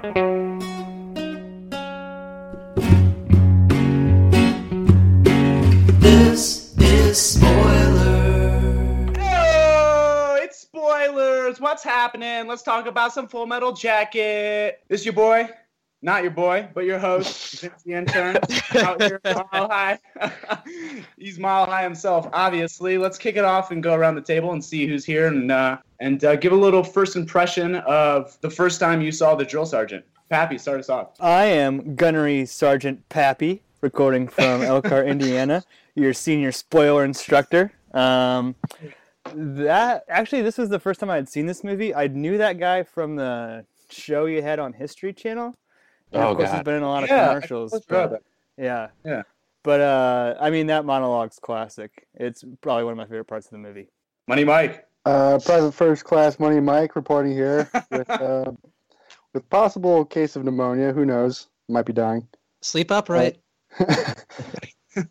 This is spoiler. Oh, it's spoilers. What's happening? Let's talk about some Full Metal Jacket. This your boy, not your boy, but your host, Vince the intern, out here mile high. He's mile high himself, obviously. Let's kick it off and go around the table and see who's here and uh, and uh, give a little first impression of the first time you saw the drill sergeant. Pappy, start us off. I am Gunnery Sergeant Pappy, recording from Elkhart, Indiana, your senior spoiler instructor. Um, that actually, this was the first time I had seen this movie. I knew that guy from the show you had on History Channel. And Oh, of course, he's God. been in a lot of Yeah, commercials. but- yeah, Yeah. But uh, I mean, that monologue's classic. It's probably one of my favorite parts of the movie. Money Mike. Uh, Private First Class Money Mike reporting here with uh, with possible case of pneumonia. Who knows? Might be dying. Sleep upright.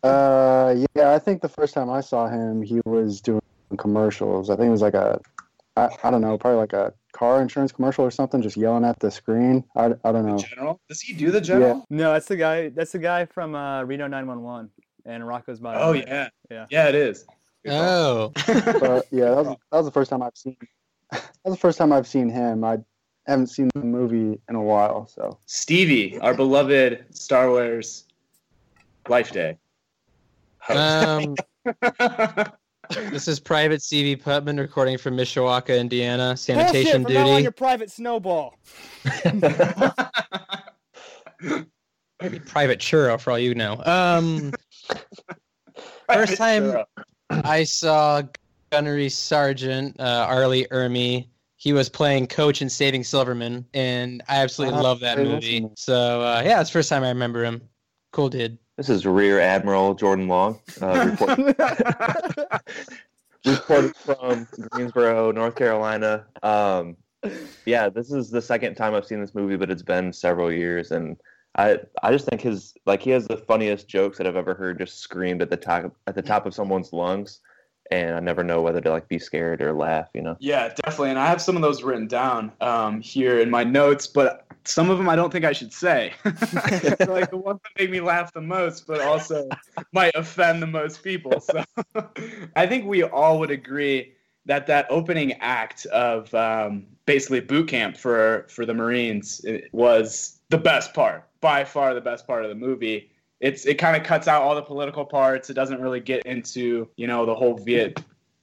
uh, yeah, I think the first time I saw him, he was doing commercials. I think it was like a, I, I don't know, probably like a car insurance commercial or something, just yelling at the screen. I, I don't The know. general. Does he do the general? No, that's the guy. That's the guy from uh, Reno 911 and Rocco's Modern Oh Life. yeah. Yeah. Yeah, it is. Good. Oh. But yeah, that was, that was the first time I've seen. That was the first time I've seen him. I haven't seen the movie in a while, so Stevie, our beloved Star Wars Life Day. host. Um, this is Private CV Putman recording from Mishawaka, Indiana. Sanitation Bullshit, from now on duty. your private snowball. Maybe Private Churro for all you know. Um, First time- I saw Gunnery Sergeant uh, R. Lee Ermey. He was playing coach in Saving Silverman, and I absolutely Ah, love that movie. listened. So uh, yeah, it's the first time I remember him. Cool dude. This is Rear Admiral Jordan Long, uh, report, reporting from Greensboro, North Carolina. Um, yeah, this is the second time I've seen this movie, but it's been several years, and I I just think his like he has the funniest jokes that I've ever heard, just screamed at the top at the top of someone's lungs, and I never know whether to like be scared or laugh. You know. Yeah, definitely. And I have some of those written down um, here in my notes, but some of them I don't think I should say. like the ones that make me laugh the most, but also might offend the most people. So I think we all would agree that that opening act of um, basically boot camp for for the Marines was the best part, by far the best part of the movie. It's it kind of cuts out all the political parts. It doesn't really get into you know the whole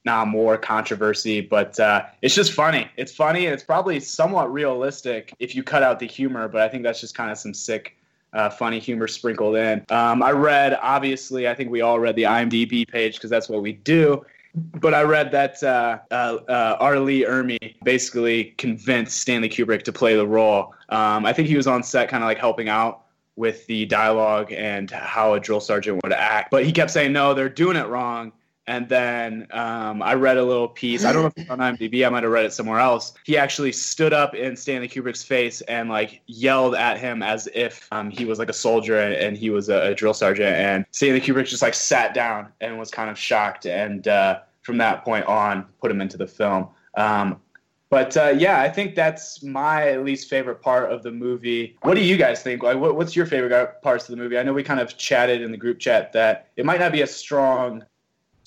Vietnam more controversy, but uh, it's just funny. It's funny and it's probably somewhat realistic if you cut out the humor. But I think that's just kind of some sick. Uh, funny humor sprinkled in. Um, I read, obviously, I think we all read the IMDb page because that's what we do but I read that uh, uh, uh, R. Lee Ermey basically convinced Stanley Kubrick to play the role. Um, I think he was on set, kind of like helping out with the dialogue and how a drill sergeant would act. But he kept saying, "No, they're doing it wrong." And then um, I read a little piece. I don't know if it's on IMDb. I might have read it somewhere else. He actually stood up in Stanley Kubrick's face and like yelled at him as if um, he was like a soldier and, and he was a, a drill sergeant. And Stanley Kubrick just like sat down and was kind of shocked. And uh, from that point on, put him into the film. Um, but uh, yeah, I think that's my least favorite part of the movie. What do you guys think? Like, what, what's your favorite parts of the movie? I know we kind of chatted in the group chat that it might not be a strong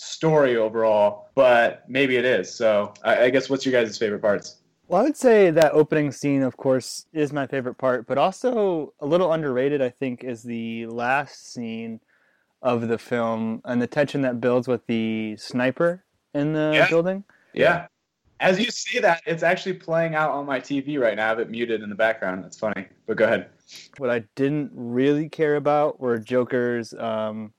story overall, but maybe it is. So I, I guess what's your guys' favorite parts? Well, I would say that opening scene, of course, is my favorite part, but also a little underrated, I think, is the last scene of the film and the tension that builds with the sniper in the Yeah. building. Yeah. As you see that, it's actually playing out on my TV right now. I have it muted in the background. That's funny. But go ahead. What I didn't really care about were Joker's. Um,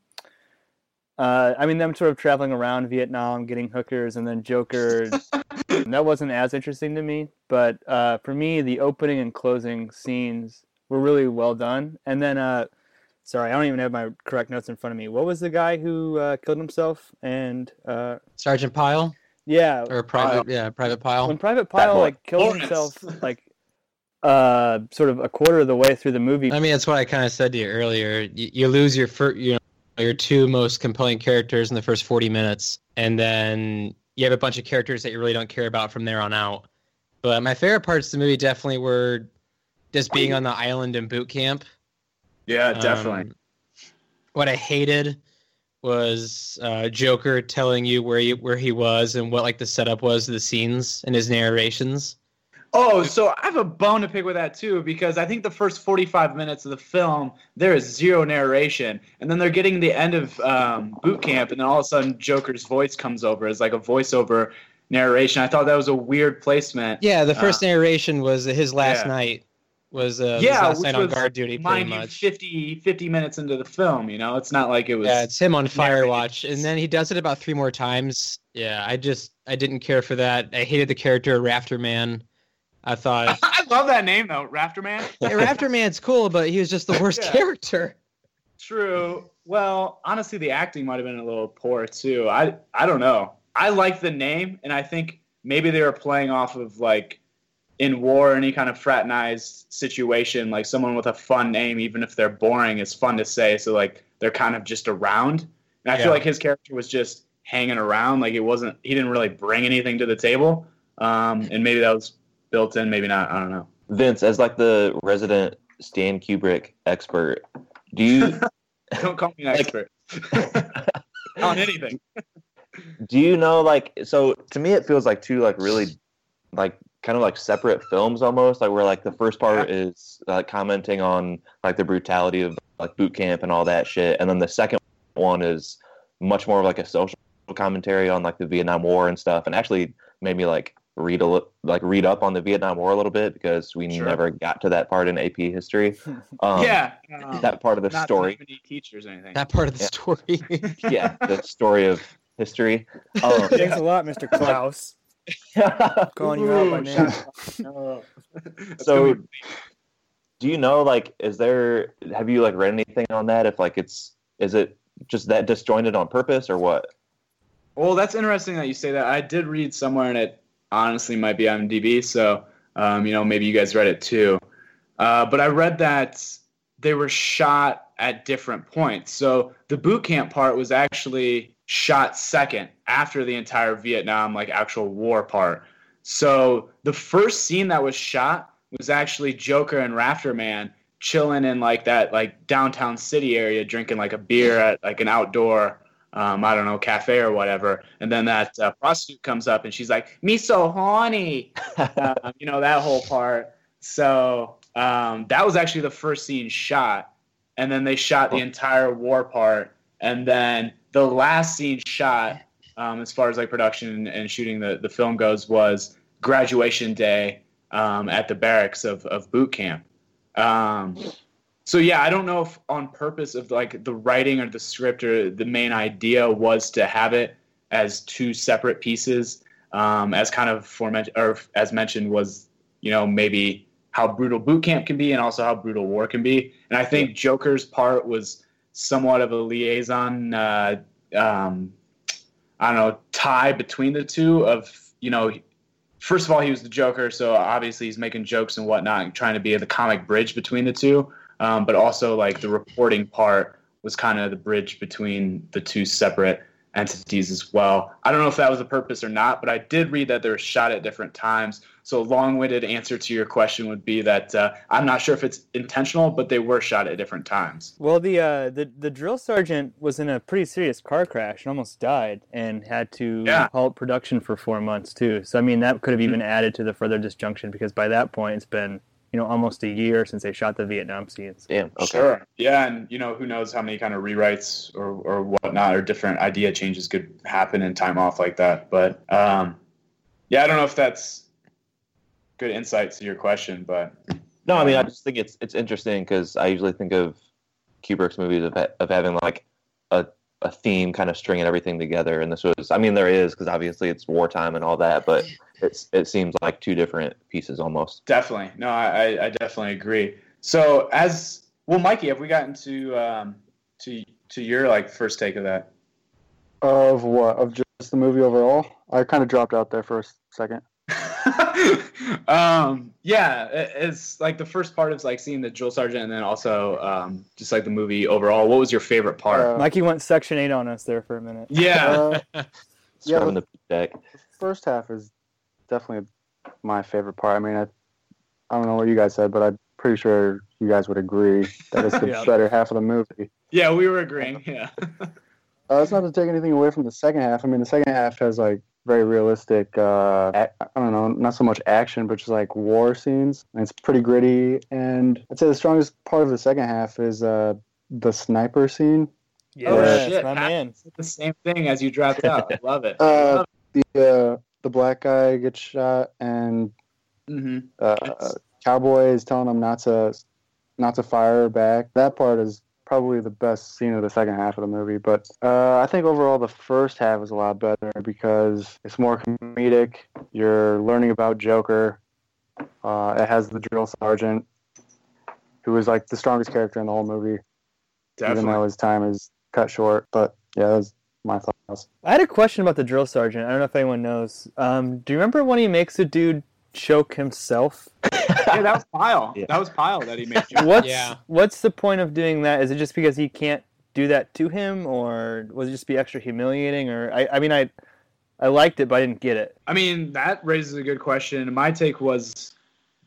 uh, I mean, them sort of traveling around Vietnam, getting hookers, and then Joker. that wasn't as interesting to me. But uh, for me, the opening and closing scenes were really well done. And then, uh, sorry, I don't even have my correct notes in front of me. What was the guy who uh, killed himself? And uh, Sergeant Pyle yeah, or Private, yeah, Private Pyle. when Private Pyle like killed Lawrence. himself, like uh, sort of a quarter of the way through the movie. I mean, that's what I kind of said to you earlier. You, you lose your fir- you know, your two most compelling characters in the first 40 minutes, and then you have a bunch of characters that you really don't care about from there on out. But my favorite parts of the movie definitely were just being on the island in boot camp. Yeah, definitely. Um, what I hated was uh, Joker telling you where he where he was and what like the setup was, of the scenes and his narrations. Oh, so I have a bone to pick with that too because I think the first 45 minutes of the film there is zero narration, and then they're getting the end of um, boot camp, and then all of a sudden Joker's voice comes over as like a voiceover narration. I thought that was a weird placement. Yeah, the first Uh, narration was his last yeah. night was uh, his Yeah, last which night on was, guard duty, pretty much. 50, 50 minutes into the film, you know, it's not like it was. Yeah, it's him on. Firewatch, and then he does it about three more times. Yeah, I just I didn't care for that. I hated the character Rafter Man. I thought I love that name though, Rafterman. yeah, Rafter Man's cool, but he was just the worst Yeah. character. True. Well, honestly, the acting might have been a little poor too. I I don't know. I like the name, and I think maybe they were playing off of like in war, any kind of fraternized situation, like someone with a fun name, even if they're boring, is fun to say. So like they're kind of just around. And I Yeah. feel like his character was just hanging around. Like it wasn't. He didn't really bring anything to the table. Um, and maybe that was built in, maybe not. I don't know. Vince, as like the resident Stan Kubrick expert, do you Don't call me an Like- expert on anything. do you know like so to me it feels like two like really like kind of like separate films almost like where like the first part is like commenting on like the brutality of like boot camp and all that shit and then the second one is much more of like a social commentary on like the Vietnam War and stuff and actually made me like read a li- like read up on the Vietnam War a little bit because we Sure. never got to that part in AP history um, yeah. um, that part of the not story That many teachers anything. That part of the Yeah. story. yeah the story of history um, Thanks a lot, Mr. Klaus. Calling you out by name. So- do you know like is there have you like read anything on that if like it's is it just that disjointed on purpose or what well, that's interesting that you say that. I did read somewhere, and it honestly might be on DB. So, um, you know, maybe you guys read it too. Uh, but I read that they were shot at different points. So the boot camp part was actually shot second after the entire Vietnam, like actual war part. So the first scene that was shot was actually Joker and Rafter Man chilling in like that like downtown city area, drinking like a beer at like an outdoor, um, I don't know, cafe or whatever. And then that uh, prostitute comes up and she's like, "Me so horny," uh, you know that whole part. So um, that was actually the first scene shot, and then they shot the entire war part, and then the last scene shot, um, as far as like production and shooting the, the film goes, was graduation day um, at the barracks of, of boot camp. So yeah, I don't know if on purpose of like the writing or the script or the main idea was to have it as two separate pieces, um, as kind of forement or as mentioned was you know maybe how brutal boot camp can be and also how brutal war can be. And I think Joker's part was somewhat of a liaison. Uh, um, I don't know tie between the two of you know first of all, he was the Joker, so obviously he's making jokes and whatnot, and trying to be the comic bridge between the two. Um, but also, like the reporting part was kind of the bridge between the two separate entities as well. I don't know if that was a purpose or not, but I did read that they were shot at different times. So, a long-winded answer to your question would be that uh, I'm not sure if it's intentional, but they were shot at different times. Well, the uh, the the drill sergeant was in a pretty serious car crash and almost died, and had to Yeah. halt production for four months too. So I mean, that could have even added to the further disjunction because by that point it's been you know almost a year since they shot the Vietnam scenes. damn okay Sure. Yeah, and you know who knows how many kind of rewrites or or whatnot or different idea changes could happen in time off like that. But um, yeah, I don't know if that's good insight to your question, but no i mean i just think it's it's interesting because i usually think of kubrick's movies of, of having like a, a theme kind of stringing everything together and this was i mean there is because obviously it's wartime and all that but it's it seems like two different pieces almost definitely no, I I- I definitely agree. So as well, Mikey, have we gotten to um, to to your like first take of that? Of what? Of just the movie overall? I kind of dropped out there for a second. um, yeah, it- it's like the first part is like seeing the drill sergeant, and then also um, just like the movie overall. What was your favorite part? Uh, Mikey went Section Eight on us there for a minute. yeah, Uh, scrubbing the- the deck the first half is definitely my favorite part. I mean, I, I don't know what you guys said, but I'm pretty sure you guys would agree that it's the Yeah. better half of the movie. Yeah, we were agreeing. Yeah. Uh, it's not to take anything away from the second half. I mean, the second half has like very realistic. Uh, ac- I don't know, not so much action, but just like war scenes. And it's pretty gritty. And I'd say the strongest part of the second half is uh, the sniper scene. Yeah, Oh, shit. my man. It's the same thing as you dropped out. I love it. Uh, the uh, the black guy gets shot, and hmm uh, cowboy is telling him not to not to fire back. That part is probably the best scene of the second half of the movie. But uh, I think overall the first half is a lot better because it's more comedic. You're learning about Joker. Uh, it has the drill sergeant, who is like the strongest character in the whole movie, even though his time is cut short. But yeah, that was my thoughts. I had a question about the drill sergeant. I don't know if anyone knows. Um, do you remember when he makes a dude choke himself? yeah, that was Pyle. Yeah. That was Pyle that he made. What's Yeah. what's the point of doing that? Is it just because he can't do that to him, or was it just be extra humiliating? Or I, I mean, I I liked it, but I didn't get it. I mean, that raises a good question. My take was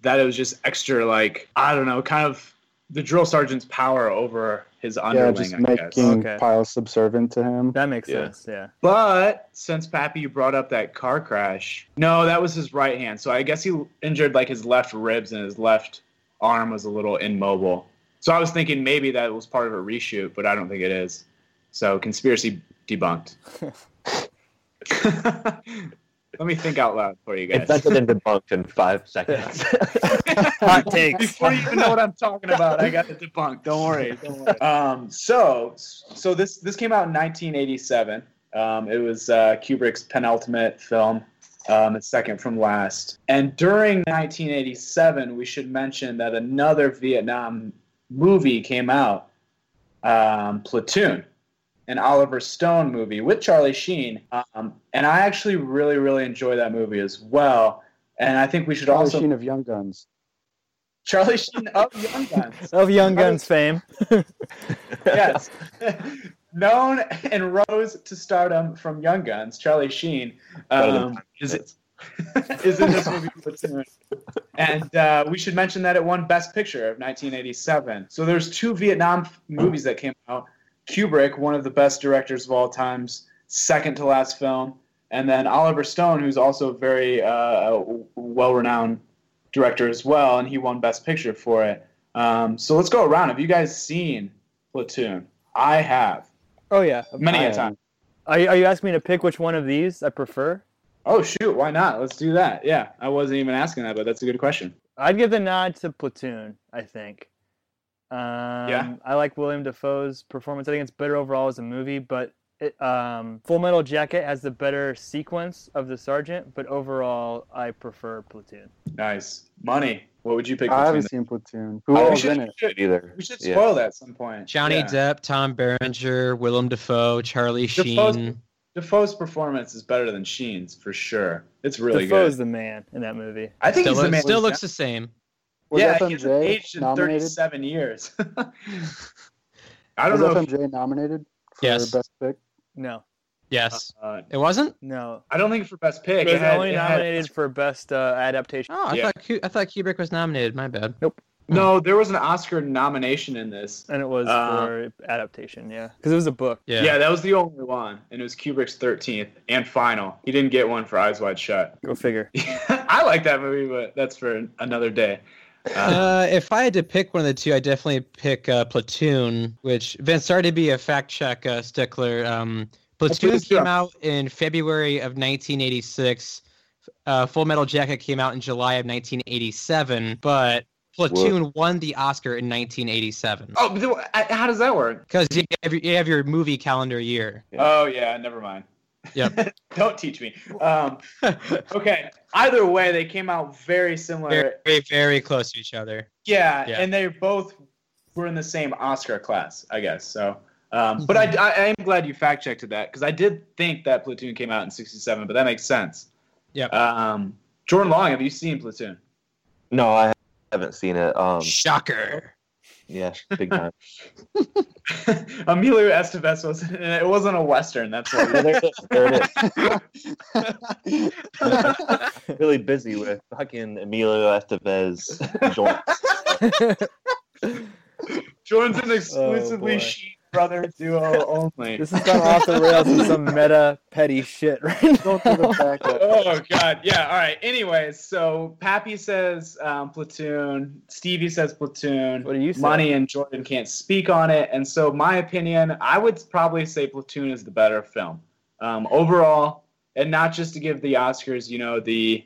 that it was just extra, like I don't know, kind of the drill sergeant's power over his underling. Yeah, underling. just I guess. making Okay. Pyle subservient to him. That makes Yeah. sense. Yeah. But since Pappy, you brought up that car crash. No, that was his right hand. So I guess he injured like his left ribs and his left arm was a little immobile. So I was thinking maybe that was part of a reshoot, but I don't think it is. So conspiracy debunked. Let me think out loud for you guys. Invented and debunked in five seconds. Hot takes. Before you even know what I'm talking about, I got it debunked. Don't worry. Don't worry. Um, so, so this this came out in 1987. Um, it was uh, Kubrick's penultimate film, um, second from last. And during 1987, we should mention that another Vietnam movie came out, um, Platoon, an Oliver Stone movie with Charlie Sheen. Um, and I actually really, really enjoy that movie as well. And I think we should also Charlie also Sheen of Young Guns. Charlie Sheen of Young Guns. Of Young Guns fame. yes. Known and rose to stardom from Young Guns, Charlie Sheen um, is, is in this movie Platoon. And uh, we should mention that it won Best Picture of 1987. So there's two Vietnam movies that came out. Kubrick, one of the best directors of all times, second to last film. And then Oliver Stone, who's also a very uh, well-renowned director as well, and he won Best Picture for it. Um, so let's go around. Have you guys seen Platoon? I have Oh yeah. many I a am. time. Are you, are you asking me to pick which one of these I prefer? Oh shoot, why not? Let's do that. Yeah, I wasn't even asking that, but that's a good question. I'd give the nod to Platoon. I think. Um, Yeah. I like William Dafoe's performance. I think it's better overall as a movie, but it, um, Full Metal Jacket has the better sequence of the sergeant. But overall, I prefer Platoon. Nice money. What would you pick? I haven't the- seen Platoon. Who Oh, we all's should- in it? should- either. We should Yeah. spoil that at some point. Johnny Yeah. Depp, Tom Berenger, Willem Dafoe, Charlie Dafoe's- Sheen. Dafoe's performance is better than Sheen's for sure. It's really Dafoe's good. the man in that movie. I think Still, he's the man. still looks the same. Was yeah, he hasn't FMJ aged in nominated? 37 years. I don't know. If, FMJ nominated for Yes. best pick? No, Yes. uh, It wasn't? no. I don't think for best pick. It was had- only it had- nominated for best uh, adaptation. Oh, I Yeah. thought Ku- I thought Kubrick was nominated. My bad. Nope. No, there was an Oscar nomination in this. And it was Uh, for adaptation, yeah, because it was a book. Yeah. Yeah. that was the only one, and it was Kubrick's 13th and final. He didn't get one for Eyes Wide Shut. Go figure. I like that movie, but that's for another day. Uh, Uh, if I had to pick one of the two, I'd definitely pick uh, Platoon, which Vince, sorry to be a fact check uh, stickler. Um, Platoon came do. out in February of 1986. Uh, Full Metal Jacket came out in July of 1987, but Platoon won the Oscar in 1987 oh, but th- I- how does that work? because you, you have your movie calendar year. Oh yeah, never mind. Yep. Don't teach me. Um, okay. Either way, they came out very similar. very, very, very close to each other. yeah, Yeah. and they both were in the same Oscar class, I guess. So, um, but I, I, I am glad you fact checked that because I did think that Platoon came out in '67, but that makes sense. Yeah. Um, Jordan Long, have you seen Platoon? No, I haven't seen it. Um, Shocker. Yeah, big time. Emilio Estevez was. in it. It wasn't a western. That's Yeah, there it is. There it is. really busy with fucking Emilio Estevez joints. Jordan's an oh, exclusively boy. Sheen brother duo only. this has gone off the rails in some meta petty shit right Don't do the fact that oh god. Yeah all right. Anyways so pappy says um, platoon. Stevie says platoon. What do you say? money and jordan can't speak on it. And so my opinion i would probably say platoon is the better film. Um, overall and not just to give the oscars you know the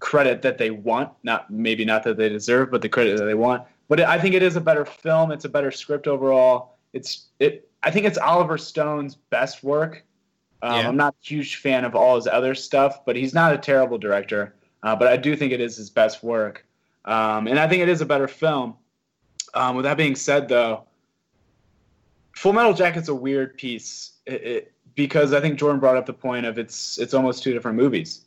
credit that they want not maybe not that they deserve but the credit that they want. But i think it is a better film. It's a better script overall it's it i think it's oliver stone's best work um, Yeah. I'm not a huge fan of all his other stuff, but he's not a terrible director. Uh, but I do think it is his best work, um, and I think it is a better film. Um, with that being said, though, Full Metal Jacket's a weird piece it, it, because I think Jordan brought up the point of it's it's almost two different movies,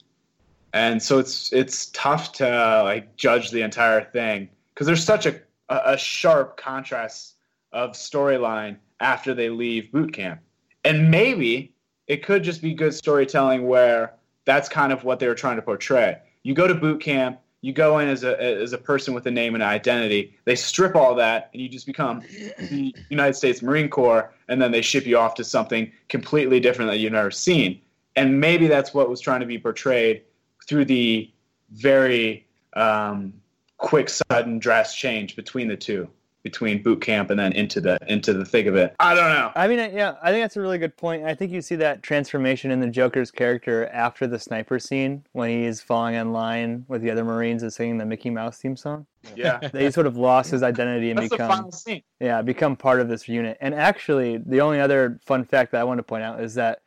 and so it's it's tough to like judge the entire thing because there's such a a a sharp contrast of storyline after they leave boot camp, and maybe it could just be good storytelling where that's kind of what they were trying to portray. You go to boot camp, you go in as a as a person with a name and identity. They strip all that, and you just become the United States Marine Corps, and then they ship you off to something completely different that you've never seen. And maybe that's what was trying to be portrayed through the very um, quick, sudden, drastic change between the two, between boot camp and then into the into the thick of it. I don't know. I mean, yeah, I think that's a really good point. I think you see that transformation in the Joker's character after the sniper scene when he's falling in line with the other Marines and singing the Mickey Mouse theme song. Yeah, That he sort of lost his identity and that's the become final scene. yeah become part of this unit. And actually, the only other fun fact that I want to point out is that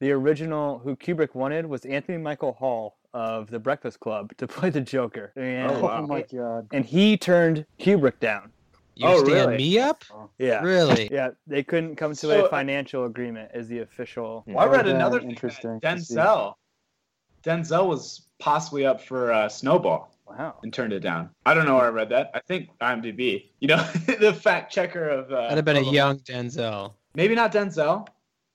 the original who Kubrick wanted was Anthony Michael Hall of The Breakfast Club to play the Joker. Oh, and, Oh, wow. Oh my god. and he turned Kubrick down. You Oh, stand really? me up? Yeah. Really? Yeah, they couldn't come to So- a financial agreement as the official. Well, I read Yeah, another thing interesting that to see. Denzel. Denzel was possibly up for uh, Snowball Wow. and turned it down. I don't know where I read that. I think IMDb. You know, the fact checker of. Uh, That'd have been a young Denzel. Maybe not Denzel.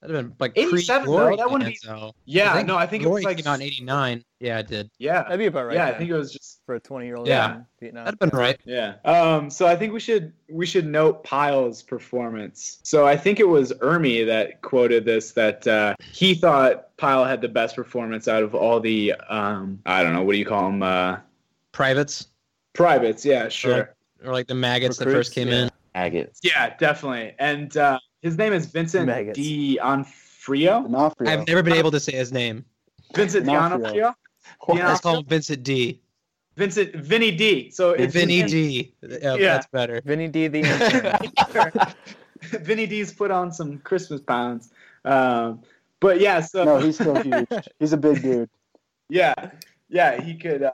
That'd have been like 87 though, pre-glory that wouldn't be- Denzel. Yeah, no, I think it was like. came out in '89. Yeah, it did. Yeah, That'd be about right. yeah, I think it was just. for a twenty-year-old Yeah. Vietnam. That'd have been right. Yeah. Um. So I think we should we should note Pyle's performance. So I think it was Ermey that quoted this that uh, he thought Pyle had the best performance out of all the um I don't know what do you call them uh, Privates privates. Yeah, sure. or like the maggots that first came yeah. in. Agates. Yeah, definitely. And uh, his name is Vincent Maggots. D'Onofrio. D'Onofrio. I've never been able to say his name. Vincent D'Onofrio. D'Onofrio. Let's call him Vincent D. Vincent Vinny D. So it's Vinny D. Yeah, Yeah. that's better. Vinny D. The intern. Vinny D's put on some Christmas pounds. Um, but yeah, so No, he's still huge. He's a big dude. yeah, yeah, he could. Uh,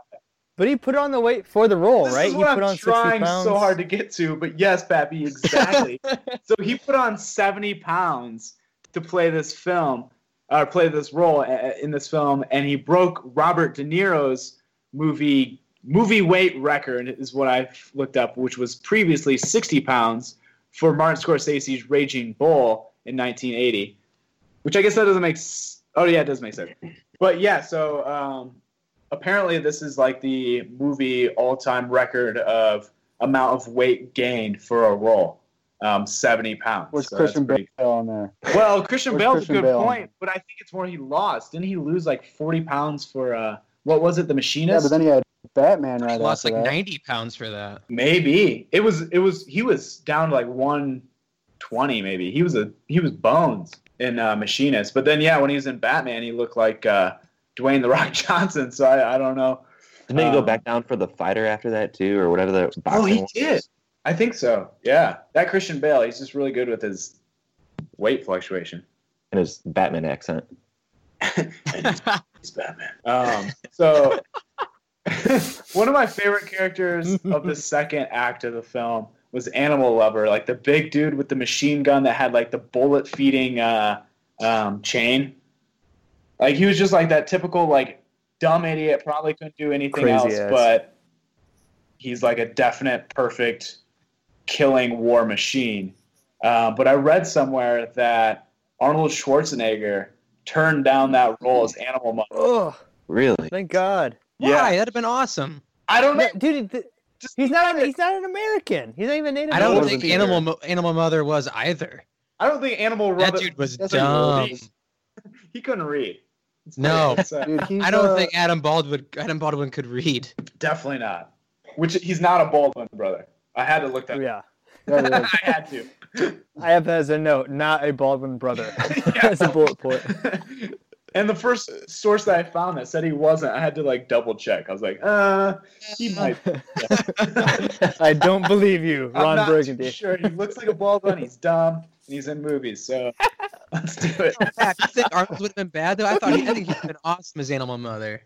but he put on the weight for the role, this right? is He what put I'm on trying so hard to get to, but yes, Pappy, exactly. so he put on 70 pounds to play this film, or play this role uh, in this film, and he broke Robert De Niro's movie movie weight record, is what I looked up, which was previously 60 pounds for Martin Scorsese's Raging Bull in 1980. Which I guess that doesn't make. s- Oh yeah, it does make sense. But yeah, so um, apparently this is like the movie all-time record of amount of weight gained for a role, um, 70 pounds. What's So Christian that's pretty- Bale on there? Well, Christian Where's Bale's Christian a good Bale? point, but I think it's more he lost. Didn't he lose like 40 pounds for uh, what was it, The machinist Yeah, but then he had Batman He right lost after like that. 90 pounds for that. Maybe it was. It was. He was down to like 120. Maybe he was a. He was bones in uh, Machinist, but then yeah, when he was in Batman, he looked like uh, Dwayne the Rock Johnson. So I, I don't know. Didn't he go Um, back down for the fighter after that too, or whatever the Oh, he was? did. I think so. Yeah, that Christian Bale. He's just really good with his weight fluctuation. and his Batman accent. He's Batman. Um, so one of my favorite characters of the second act of the film was Animal Lover, like the big dude with the machine gun that had like the bullet feeding uh, um, chain. Like he was just like that typical like dumb idiot, probably couldn't do anything Crazy else, ass. but he's like a definite perfect killing war machine. Uh, but I read somewhere that Arnold Schwarzenegger turned down that role as Animal Mother. Oh, Really? thank God. Why? That'd have been awesome. I don't know. Dude, th- Just- He's not. He's not an American. He's not even native. I don't American. think Animal Mo- Animal Mother was either. I don't think Animal That Rubber. dude was Yes, dumb. he He couldn't read. It's No. Dude, I don't uh, think Adam Baldwin Adam Baldwin could read. Definitely not. Which he's not a Baldwin brother. I had to look that. Yeah, yeah, yeah. I had to. I have that as a note. Not a Baldwin brother. Yeah. as a bullet point. and the first source that I found that said he wasn't, I had to like double check. I was like, uh, he might. I don't believe you, I'm Ron not Burgundy. Too sure, he looks like a Baldwin. He's dumb, and he's in movies. So let's do it. Yeah, you think Arnold would have been bad though? I thought he, I think he'd have been awesome as Animal Mother.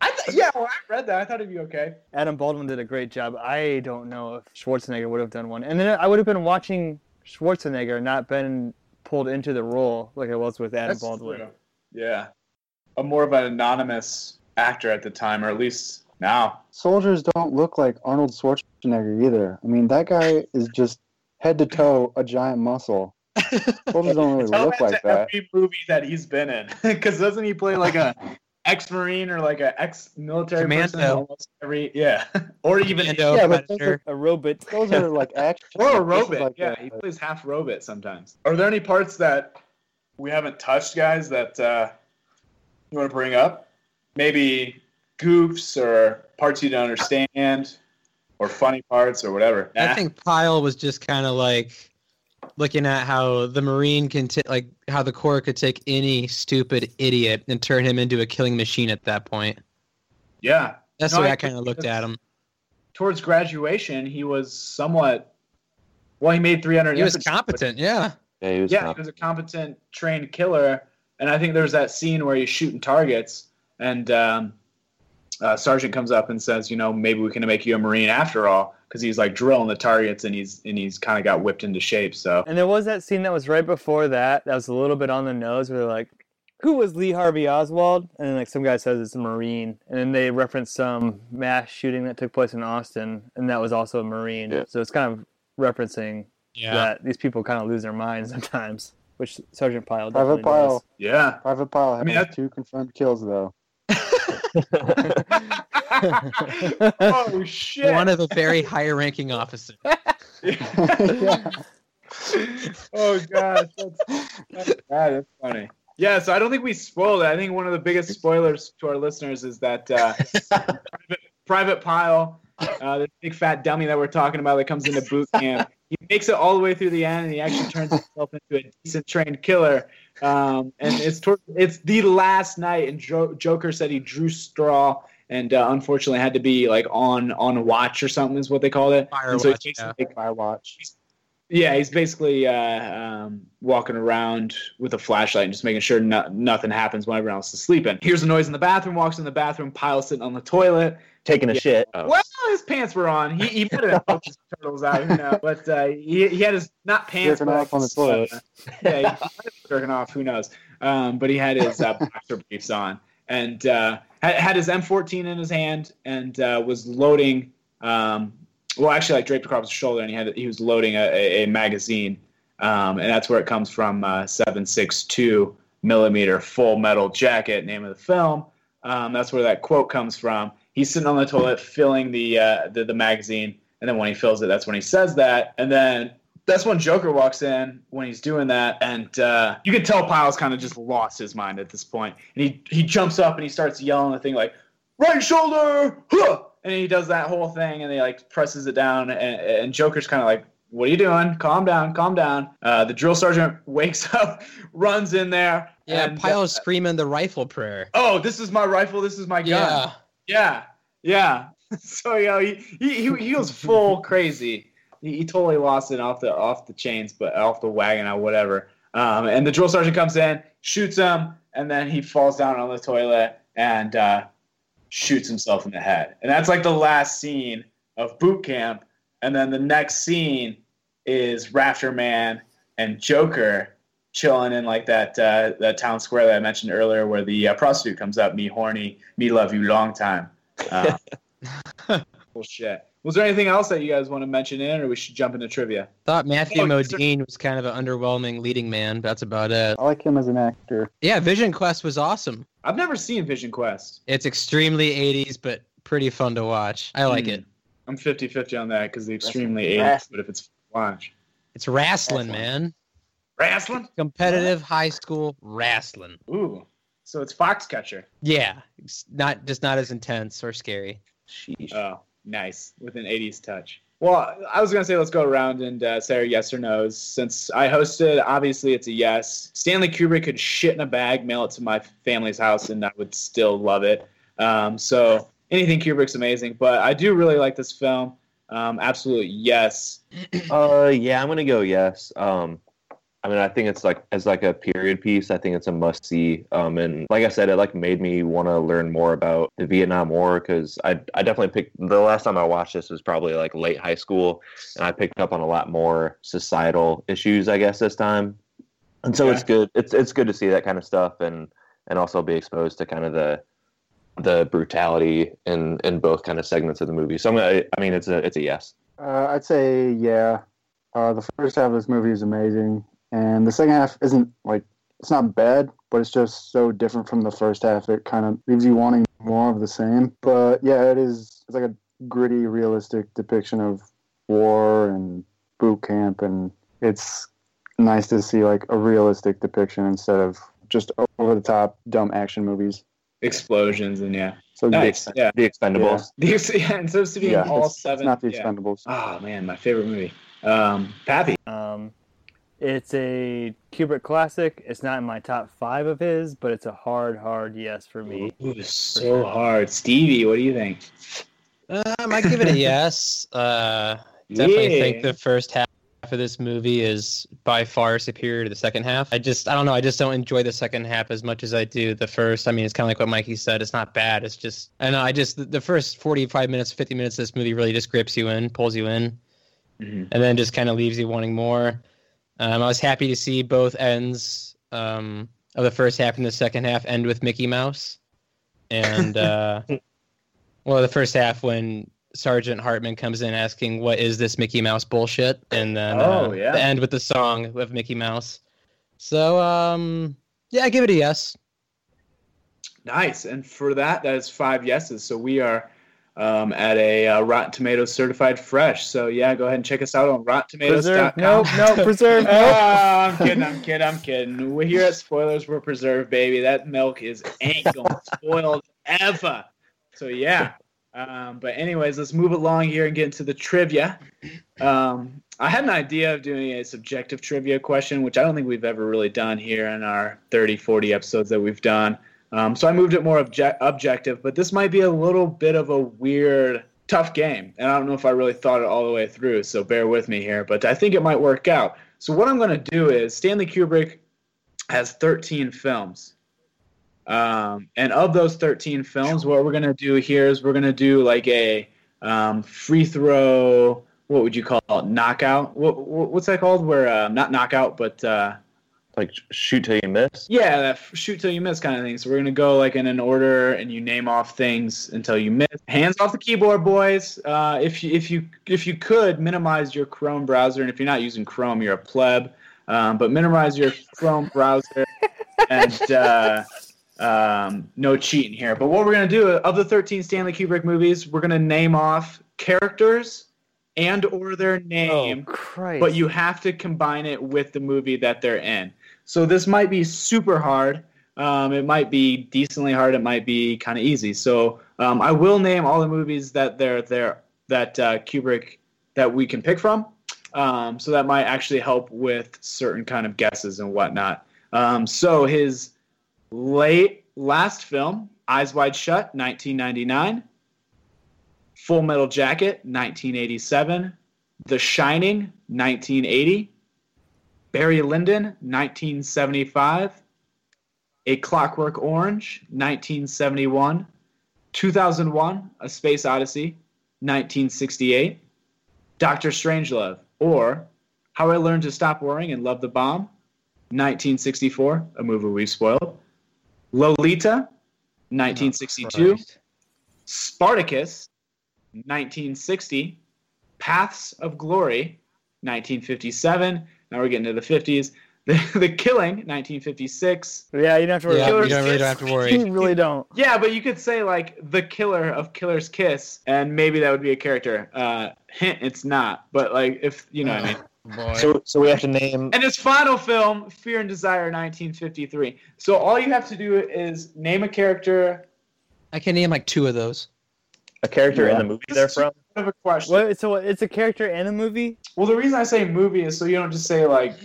I th- yeah, well, I read that. I thought he'd be okay. Adam Baldwin did a great job. I don't know if Schwarzenegger would have done one. And then I would have been watching Schwarzenegger, not been pulled into the role like I was with Adam That's Baldwin. true. Yeah, a more of an anonymous actor at the time, or at least now. Soldiers don't look like Arnold Schwarzenegger either. I mean, that guy is just head to toe a giant muscle. Soldiers don't really Tell look that like to that. every movie that he's been in, because doesn't he play like a ex-marine or like a ex-military person? Almost every yeah, or even Commando, Yeah, but those Predator. A robot. Those are like action. or a robot. like yeah, a- he plays half robot sometimes. Are there any parts that we haven't touched, guys? That uh, you want to bring up? Maybe goofs or parts you don't understand, or funny parts or whatever. I think Pyle was just kind of like looking at how the Marine can ta- like how the Corps could take any stupid idiot and turn him into a killing machine at that point. yeah. That's No, the way I I kind of looked at him. Towards graduation, he was somewhat. Well, he made 300. He was infantry, but- competent, yeah. Yeah, he was. yeah, top. he was a competent, trained killer. And I think there's that scene where he's shooting targets, and um, uh, Sergeant comes up and says, "You know, maybe we can make you a Marine after all," because he's like drilling the targets, and he's and he's kind of got whipped into shape. So And there was that scene that was right before that. That was a little bit on the nose. Where they're like, "Who was Lee Harvey Oswald?" And then like some guy says it's a Marine, and then they reference some mass shooting that took place in Austin, and that was also a Marine. Yeah. So it's kind of referencing Yeah. that these people kind of lose their minds sometimes, which Sergeant Pyle Private definitely Pyle. yeah, Private Pyle I mean, that's- two confirmed kills though. Oh shit! One of the very high ranking officers. yeah. oh god, that's, that's. That's funny. Yeah, so I don't think we spoiled it. I think one of the biggest spoilers to our listeners is that uh, private, private Pyle, uh, this big fat dummy that we're talking about that comes into boot camp, he makes it all the way through the end, and he actually turns himself into a decent trained killer. Um, and it's toward, it's the last night, and jo- Joker said he drew straw. And uh, unfortunately, had to be like on on watch or something is what they called it. Fire And so watch, takes- yeah. like, Firewatch. Yeah, he's basically uh, um, walking around with a flashlight and just making sure no- nothing happens when everyone else is sleeping. Hears a noise in the bathroom, walks in the bathroom, Pyle sitting on the toilet. taking a Yeah. shit. Oh. Well, his pants were on. He, he might have poked his turtles out, you know, but uh, he, he had his, not pants, Jerking but off on the his, toilet. uh, yeah, he might have been jerking off, who knows. Um, but he had his uh, boxer briefs on and uh, had, had his M14 in his hand and uh, was loading um, well, actually, like draped across his shoulder, and he had he was loading a, a, magazine, um, and that's where it comes from. Uh, Seven six two millimeter full metal jacket, name of the film. Um, that's where that quote comes from. He's sitting on the toilet filling the, uh, the the magazine, and then when he fills it, that's when he says that, and then that's when Joker walks in when he's doing that, and uh, you can tell Pyle's kind of just lost his mind at this point, and he he jumps up and he starts yelling the thing like right shoulder, huh! And he does that whole thing, and he like presses it down, and, and Joker's kind of like, "What are you doing? Calm down, calm down." Uh, the drill sergeant wakes up, runs in there. Yeah, and, Pyle's screaming the rifle prayer. oh, this is my rifle. This is my gun. Yeah. Yeah, yeah. so you know, he he he, he was full crazy. He, he totally lost it off the off the chains, but off the wagon or whatever. Um, and the drill sergeant comes in, shoots him, and then he falls down on the toilet and uh, shoots himself in the head. And that's like the last scene of boot camp. And then the next scene is Rafter Man and Joker chilling in like that uh, that town square that I mentioned earlier, where the uh, prostitute comes up, me horny, me love you long time. Uh, bullshit. Was there anything else that you guys want to mention in, or we should jump into trivia? Thought Matthew Oh. Modine was kind of an underwhelming leading man. But that's about it. I like him as an actor. Yeah, Vision Quest was awesome. I've never seen Vision Quest. It's extremely 80s, but pretty fun to watch. I like Hmm. it. I'm 50-50 on that because the extremely age. Wrestling. But if it's watch It's wrestling, Wrestling. man. wrestling, Competitive high school wrestling. ooh, so it's Foxcatcher. Yeah, it's not just not as intense or scary. Sheesh. Oh, nice with an '80s touch. Well, I was gonna say let's go around and uh, say our yes or nos. Since I hosted, obviously it's a yes. Stanley Kubrick could shit in a bag, mail it to my family's house, and I would still love it. Um, so anything Kubrick's amazing, but I do really like this film. Um, absolute yes. Uh, yeah, I'm gonna go yes. Um, I mean, I think it's like as like a period piece. I think it's a must see. Um, and like I said, it like made me want to learn more about the Vietnam War because I I definitely picked the last time I watched this was probably like late high school, and I picked up on a lot more societal issues. I guess this time, and so Okay. it's good. It's it's good to see that kind of stuff and and also be exposed to kind of the the brutality in in both kind of segments of the movie. So I'm gonna, I mean, it's a it's a yes. Uh, I'd say yeah. Uh, the first half of this movie is amazing, and the second half isn't like it's not bad, but it's just so different from the first half. It kind of leaves you wanting more of the same. But yeah, it is. It's like a gritty, realistic depiction of war and boot camp, and it's nice to see like a realistic depiction instead of just over the top dumb action movies. Explosions and yeah, So nice. Yeah, The Expendables. the ex- yeah. Instead of being yeah, all it's, seven. it's not the yeah. Expendables. Oh man, my favorite movie. Um, Pappy. Um, it's a Kubrick classic. It's not in my top five of his, but it's a hard, hard yes for me. Ooh, so hard. Stevie, what do you think? Um, I might give it a yes. Uh, definitely Yeah. think the first half of this movie is by far superior to the second half. I just, I don't know, I just don't enjoy the second half as much as I do the first. I mean, it's kind of like what Mikey said. It's not bad. It's just, I know, I just the- the first forty-five minutes, fifty minutes of this movie really just grips you in, pulls you in, Mhm. and then just kind of leaves you wanting more. Um, I was happy to see both ends um, of the first half and the second half end with Mickey Mouse, and uh, well, the first half when Sergeant Hartman comes in asking, "What is this Mickey Mouse bullshit?" and then Oh, uh, yeah. the end with the song of Mickey Mouse. So, um, yeah, I give it a yes. Nice. And for that, that is five yeses. So we are um, at a uh, Rotten Tomatoes certified fresh. So yeah, go ahead and check us out on. RottenTomatoes.com. Nope, nope, preserve. Oh, I'm kidding. I'm kidding. I'm kidding. We're here at Spoilers. We're preserved, baby. That milk is ain't going spoiled ever. So yeah. Um, but anyways, let's move along here and get into the trivia. Um, I had an idea of doing a subjective trivia question, which I don't think we've ever really done here in our 30, 40 episodes that we've done. Um, so I moved it more obje- objective, but this might be a little bit of a weird, tough game. And I don't know if I really thought it all the way through, so bear with me here, but I think it might work out. So what I'm going to do is Stanley Kubrick has 13 films. Um, and of those 13 films, what we're going to do here is we're going to do like a um, free throw, what would you call it? Knockout? What, what, what's that called? Where, uh, not knockout, but. Uh, Like shoot till you miss. yeah, that f- shoot till you miss kind of thing. So we're gonna go like in an order, and you name off things until you miss. Hands off the keyboard, boys. Uh, if you if you if you could minimize your Chrome browser, and if you're not using Chrome, you're a pleb. Um, but minimize your Chrome browser, and uh, um, no cheating here. But what we're gonna do of the 13 Stanley Kubrick movies, we're gonna name off characters and or their Oh, name Christ. but you have to combine it with the movie that they're in. So this might be super hard. Um, it might be decently hard. It might be kind of easy. So um, I will name all the movies that they're there that uh, Kubrick that we can pick from. Um, so that might actually help with certain kind of guesses and whatnot. Um, so his late last film, Eyes Wide Shut, 1999. Full Metal Jacket, 1987. The Shining, 1980. Barry Lyndon, 1975. A Clockwork Orange, 1971. 2001, A Space Odyssey, 1968. Doctor Strangelove, or How I Learned to Stop Worrying and Love the Bomb, 1964, a movie we've spoiled. Lolita, 1962. Christ. Spartacus, 1960. Paths of Glory, 1957. Now we're getting to the 50s. The, the Killing, 1956. Yeah, you don't have to worry Yeah, about you don't really don't have to worry. You really don't. Yeah, but you could say like the killer of Killer's Kiss, and maybe that would be a character. Uh, hint, it's not. But like, if you know what I mean. Boy. So, so we have to name. And his final film, Fear and Desire, 1953. So all you have to do is name a character. I can name like two of those. a character in the movie they're from. I have a question. What, so it's a character in a movie? Well, the reason I say movie is so you don't just say like.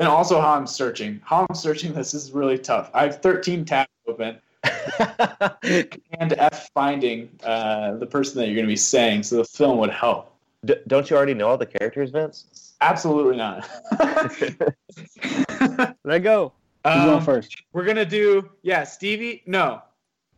And also how I'm searching. How I'm searching this is really tough. I have 13 tabs open and F finding uh, the person that you're going to be saying, so the film would help. D- don't you already know all the characters, Vints? Absolutely not. Let go. Who's going um, first? we're gonna do yeah, Stevie. No,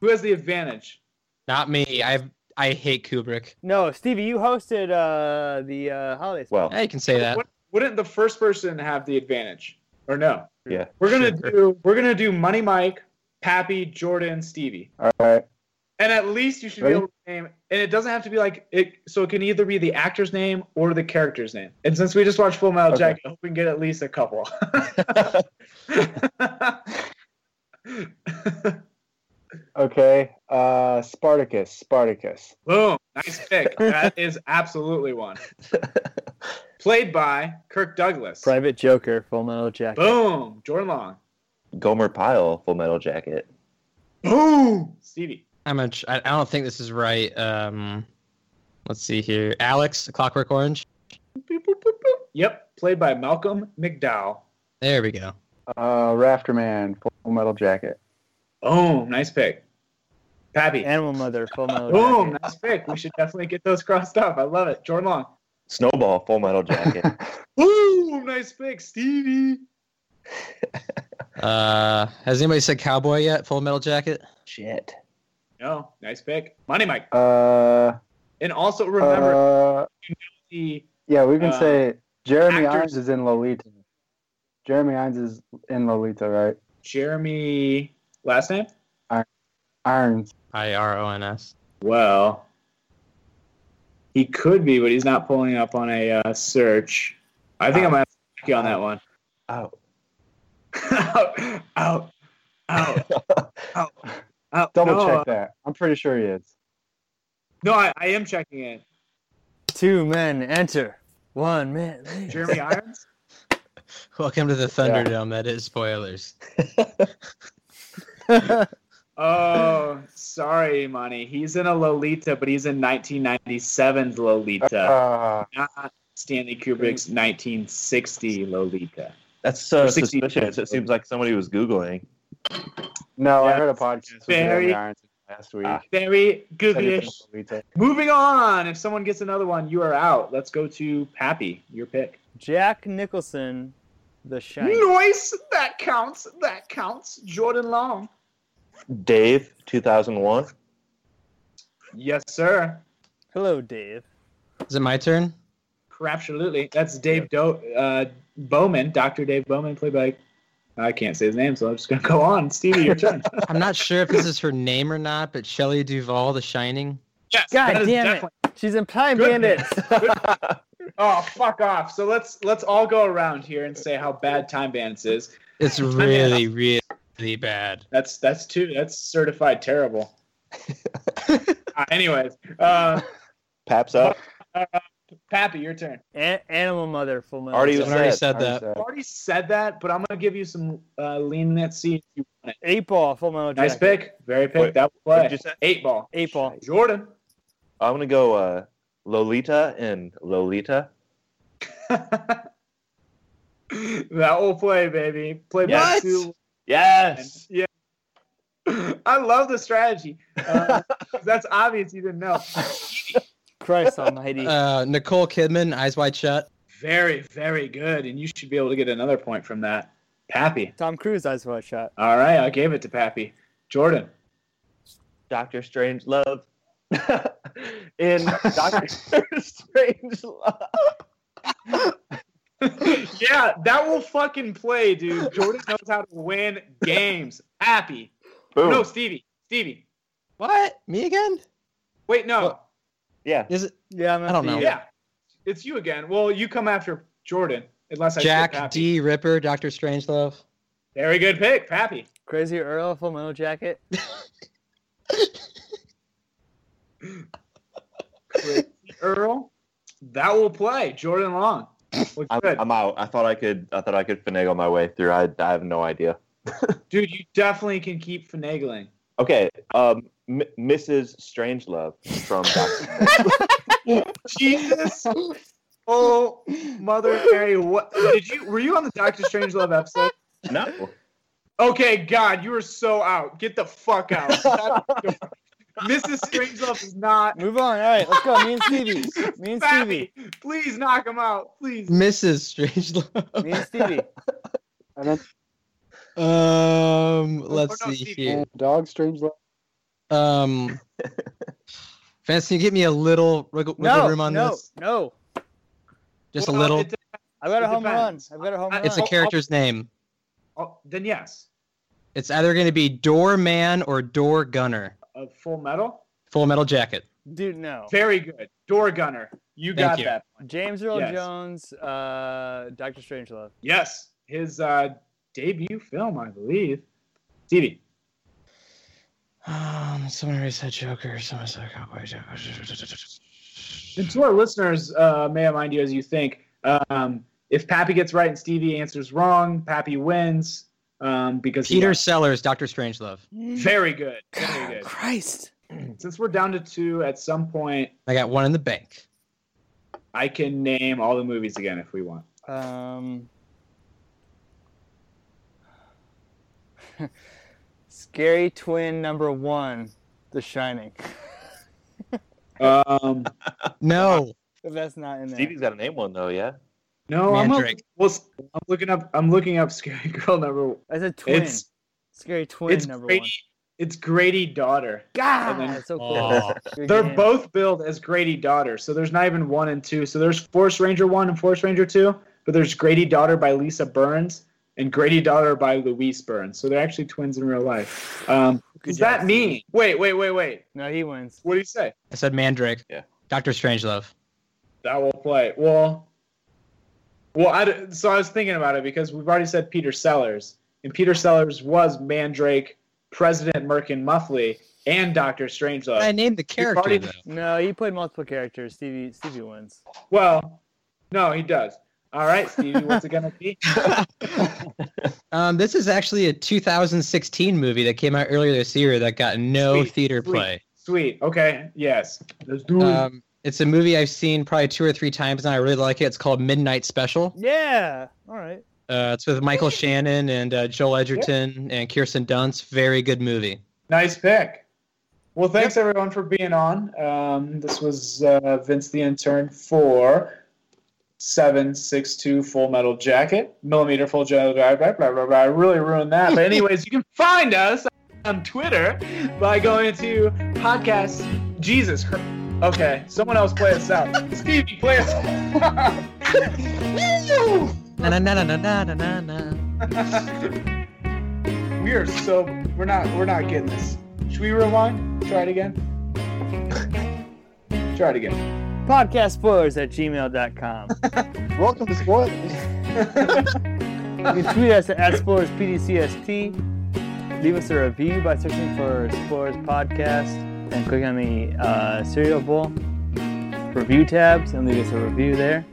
who has the advantage? Not me. I I hate Kubrick. No, Stevie, you hosted uh, the uh, holiday. special. Well, Yeah, you can say that. Wouldn't the first person have the advantage, or no? yeah. We're gonna Sure. do we're gonna do Money Mike, Pappy, Jordan, Stevie, All right. and at least you should Ready? be able to name. And it doesn't have to be like it. So it can either be the actor's name or the character's name. And since we just watched Full Metal Okay. Jacket, I hope we can get at least a couple. Okay. Uh, Spartacus. Spartacus. Boom! Nice pick. That is absolutely one. Played by Kirk Douglas. Private Joker, Full Metal Jacket. Boom! Jordan Long. Gomer Pyle, Full Metal Jacket. Boom! Stevie. I'm a, I I don't think this is right. Um, let's see here. Alex, Clockwork Orange. Boop, boop, boop, boop. Yep. Played by Malcolm McDowell. There we go. Uh, Rafterman. Full Metal Jacket. Boom! Nice pick. Pappy. Animal Mother, Full Metal Boom! Jacket. Nice pick. We should definitely get those crossed off. I love it. Jordan Long. Snowball, Full Metal Jacket. Boom! Nice pick, Stevie. Uh, has anybody said Cowboy yet? Full Metal Jacket. Shit. No, nice pick. Money Mike. uh, And also remember uh, the yeah, we can uh, say Jeremy actors- Irons is in Lolita. Jeremy Irons is in Lolita, right? Jeremy last name. Irons. I R O N S. Well, he could be, but he's not pulling up on a uh, search. I think I'm gonna have to you on that one. Oh. out, out, out, out, out. Double no, check that. I'm pretty sure he is. No, I, I am checking it. Two men enter. One man. leaves. Jeremy Irons. Welcome to the Thunderdome. That is spoilers. Oh, sorry, Money. He's in a Lolita, but he's in 1997's Lolita, Uh, not Stanley Kubrick's 1960 Lolita. That's so Or 60 suspicious. It seems like somebody was Googling. no, I heard a podcast with very- last week. Ah. Very Said he's goodyish. in Lolita. Moving on. If someone gets another one, you are out. Let's go to Pappy. Your pick. Jack Nicholson, The Shining. Noise. That counts. That counts. Jordan Long. Dave, 2001. Yes, sir. Hello, Dave. Is it my turn? Absolutely. That's Dave Do- uh, Bowman, Dr. Dave Bowman, played by. I can't say his name, so I'm just going to go on. Stevie, your turn. I'm not sure if this is her name or not, but Shelley Duvall, The Shining. yes, God that is damn it. She's in Time Good. Bandits. Oh, fuck off. So let's let's all go around here and say how bad Time Bandits is. It's really, really bad. That's that's two. That's certified terrible. uh, anyways, uh, Paps up. Pappy, your turn. A- Animal Mother, Full Metal Already I already said. said Already that. said. Already said that, but I'm gonna give you some uh, leniency. if you want it. Eight Ball, Full Metal Jacket. Nice pick, very pick. Wait, that will what play. did you say? Eight ball. Eight Ball. Jordan. I'm gonna go uh, Lolita and Lolita. that will play, baby. Play back Yes. to Yes. yeah. I love the strategy. Uh, that's obvious you didn't know. Christ Almighty. Uh, Nicole Kidman, Eyes Wide Shut. Very, very good, and you should be able to get another point from that. Pappy. Tom Cruise, Eyes Wide Shut. All right, I gave it to Pappy. Jordan. Doctor Strangelove. in Doctor Strangelove. yeah, that will fucking play, dude. Jordan knows how to win games. Happy. Boom. No, Stevie. Stevie. What? Me again? Wait, no. Yeah. Is it? Yeah, I'm I don't know. Yeah, it's you again. Well, you come after Jordan. Unless I skip Jack D. Ripper, Doctor Strangelove. Very good pick, Pappy. Crazy Earl, Full Metal Jacket. Crazy Earl. That will play. Jordan Long. Looks I'm. I'm out. I thought I could. I thought I could finagle my way through. I, I have no idea. Dude, you definitely can keep finagling. Okay. Um, M- Mrs. Strangelove from. Jesus. Oh, Mother Mary, what did you were you on the Doctor Strangelove episode? no. Okay, God, you were so out. Get the fuck out. Mrs. Strangelove is not Move on. All right, let's go. Me and Stevie. Me and Stevie. Pappy. Please knock him out, please. Mrs. Strangelove. Me and Stevie. And then Um, let's Oh, no, see Steve. here. Dog Strange Love. Um, Vance, can you give me a little wiggle, wiggle No, room on no, this? no. No. Just Well, a little. it- I've got a It home run. I've got a home I- run. It's a I'll- character's name. oh, then yes. It's either going to be Doorman or Door Gunner. A full metal. Full Metal Jacket. Dude, no. Very good. Door gunner. You Thank got you. that. James Earl Yes. Jones, uh, Doctor Strangelove. Yes. His uh, debut film, I believe. Stevie. Um, someone already said Joker. Someone said Cowboy Joker. And to our listeners, uh, may I mind you as you think, um, if Pappy gets right and Stevie answers wrong, Pappy wins um, because Peter won. Sellers, Doctor Strangelove. Very good. Very good. Christ. Since we're down to two, at some point I got one in the bank. I can name all the movies again if we want. Um, scary twin number one, The Shining. Um, No. If that's not in there. Stevie's got to name one though. Yeah. No, I'm, up, Mandrake. well, I'm looking up. I'm looking up Scary Girl number. I said twin. It's scary twin it's number Grady. one. It's Grady daughter. God, then- that's so cool. Oh. They're game. both billed as Grady daughter, so there's not even one and two. So there's Force Ranger one and Force Ranger two, but there's Grady daughter by Lisa Burns and Grady daughter by Louise Burns. So they're actually twins in real life. Um, Good does job, that mean? Wait, wait, wait, wait. No, he wins. What do you say? I said Mandrake. Yeah. Doctor Strangelove. That will play. Well, well, I, d- so I was thinking about it because we've already said Peter Sellers, and Peter Sellers was Mandrake, President Merkin Muffley, and Doctor Strangelove. I named the character already- No, he played multiple characters. Stevie, Stevie wins. Well, no, he does. All right, Stevie, what's it gonna be? Um, this is actually a 2016 movie that came out earlier this year that got no Sweet, theater sweet. play. Sweet. Okay. Yes. Let's do it. Um, it's a movie I've seen probably two or three times, and I really like it. It's called Midnight Special. Yeah. All right. Uh, it's with Michael Shannon and uh, Joel Edgerton and Kirsten Dunst. Very good movie. nice pick. Well, thanks everyone for being on. Um, this was uh, Vints the intern for seven six two Full Metal Jacket, millimeter full jacket. Blah, blah, blah, blah, blah. I really ruined that. But anyways, you can find us on Twitter by going to podcast. Jesus. Christ. Okay, someone else play us out. Stevie, play us out. Na na na na na na na na. we are so we're not we're not getting this. Should we rewind? Try it again. Try it again. Podcast spoilers at gmail.com. Welcome to Spoilers. You can tweet us at SpoilersPDCST. Leave us a review by searching for Spoilers Podcast and click on the uh, Cereal Bowl review tabs and leave us a review there.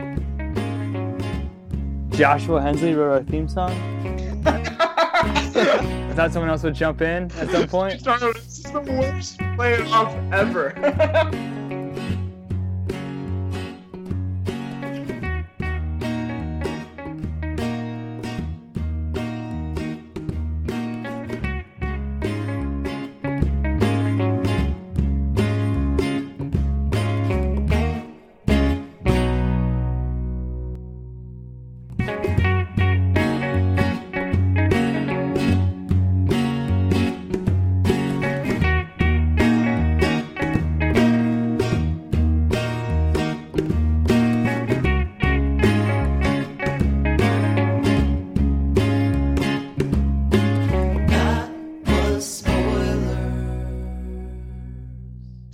Joshua Hensley wrote our theme song. I thought someone else would jump in at some point. Sorry, this is the worst play off ever.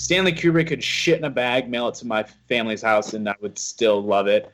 Stanley Kubrick could shit in a bag, mail it to my family's house, and I would still love it.